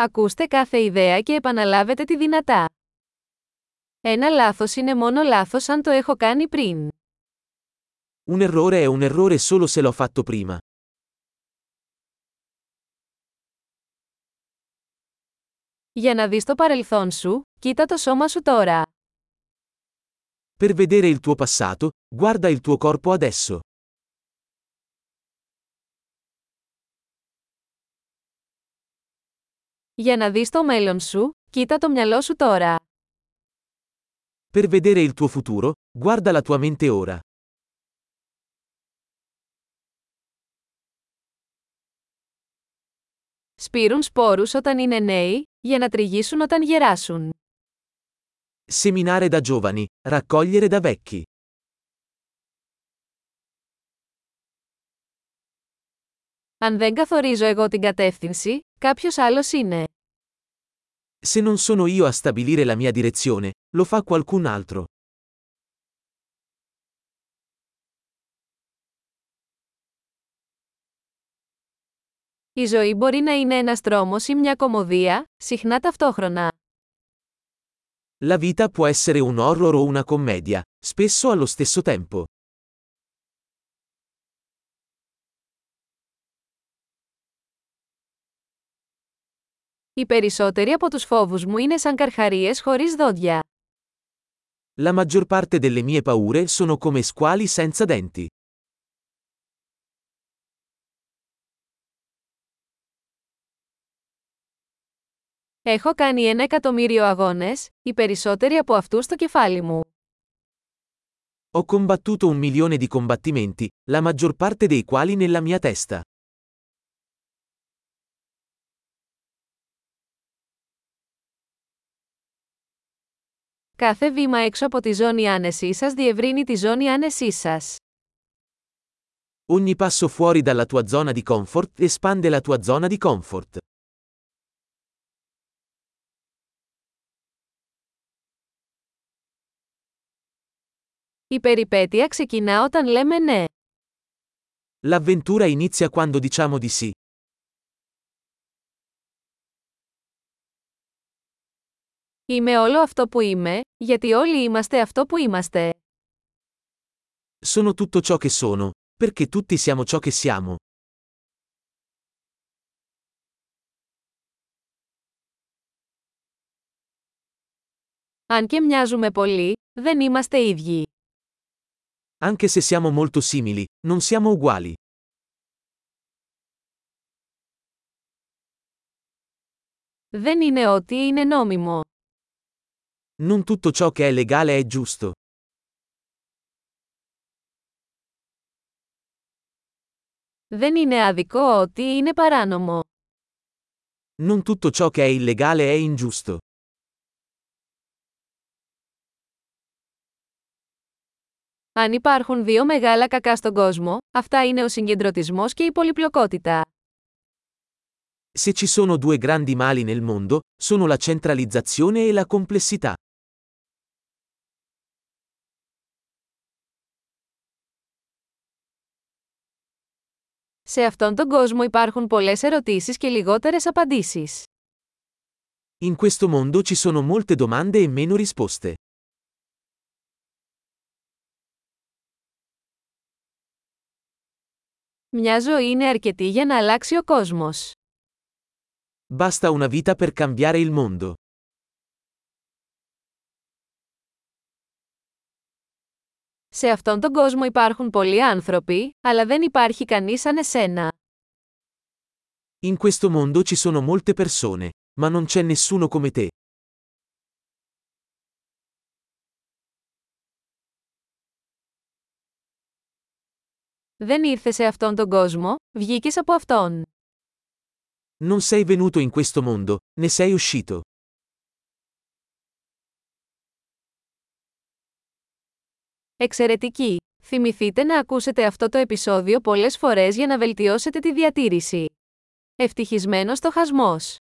Ακούστε κάθε ιδέα και επαναλάβετε τη δυνατά. Ένα λάθος είναι μόνο λάθος αν το έχω κάνει πριν. Un errore è un errore solo se l'ho fatto prima. Για να δεις το παρελθόν σου, κοίτα το σώμα σου τώρα. Per vedere il tuo passato, guarda il tuo corpo adesso. Για να δεις το μέλλον σου, κοίτα το μυαλό σου τώρα. Per vedere il tuo futuro, guarda la tua mente ora. Σπείρουν σπόρους όταν είναι νέοι, για να τριγίσουν όταν γεράσουν. Seminare da giovani, raccogliere da vecchi. Αν δεν καθορίζω εγώ την κατεύθυνση, κάποιος άλλος είναι. Se non sono io a stabilire la mia direzione, lo fa qualcun altro. Η ζωή μπορεί να είναι ένας δρόμος ή μια κομμωδία, συχνά ταυτόχρονα. La vita può essere un horror o una commedia, spesso allo stesso tempo. Οι περισσότεροι από τους φόβους μου είναι σαν καρχαρίες χωρίς δόντια. La maggior parte delle mie paure sono come squali senza denti. Έχω κάνει ένα εκατομμύριο αγώνες, οι περισσότεροι από αυτούς στο κεφάλι μου. Ho combattuto un milione di combattimenti, la maggior parte dei quali nella mia testa. Κάθε βήμα έξω από τη ζώνη άνεσή σας διευρύνει τη ζώνη άνεσή σας. Ogni passo fuori dalla tua zona di comfort espande la tua zona di comfort. Η περιπέτεια ξεκινά όταν λέμε ναι. L'avventura inizia quando diciamo di sì. Είμαι όλο αυτό που είμαι, γιατί όλοι είμαστε αυτό που είμαστε. Sono tutto ciò che sono, perché tutti siamo ciò che siamo. Αν και μοιάζουμε πολύ, δεν είμαστε ίδιοι. Anche se siamo molto simili, non siamo uguali. Δεν είναι ό,τι είναι νόμιμο. Non tutto ciò che è legale è giusto. Δεν είναι άδικο ό,τι είναι παράνομο. Non tutto ciò che è illegale è ingiusto. Αν υπάρχουν δύο μεγάλα κακά στον κόσμο, αυτά είναι ο συγκεντρωτισμός και η πολυπλοκότητα. Se ci sono due grandi mali nel mondo, sono la centralizzazione e la complessità. Σε αυτόν τον κόσμο υπάρχουν πολλές ερωτήσεις και λιγότερες απαντήσεις. In questo mondo ci sono molte domande e meno risposte. Μια ζωή είναι αρκετή για να αλλάξει ο κόσμος. Basta una vita per cambiare il mondo. Σε αυτόν τον κόσμο υπάρχουν πολλοί άνθρωποι, αλλά δεν υπάρχει κανείς σαν εσένα. In questo mondo ci sono molte persone, ma non c'è nessuno come te. Δεν ήρθε σε αυτόν τον κόσμο, βγήκες από αυτόν. Non sei venuto in questo mondo, ne sei uscito. Εξαιρετική! Θυμηθείτε να ακούσετε αυτό το επεισόδιο πολλές φορές για να βελτιώσετε τη διατήρηση. Ευτυχισμένος το χασμός!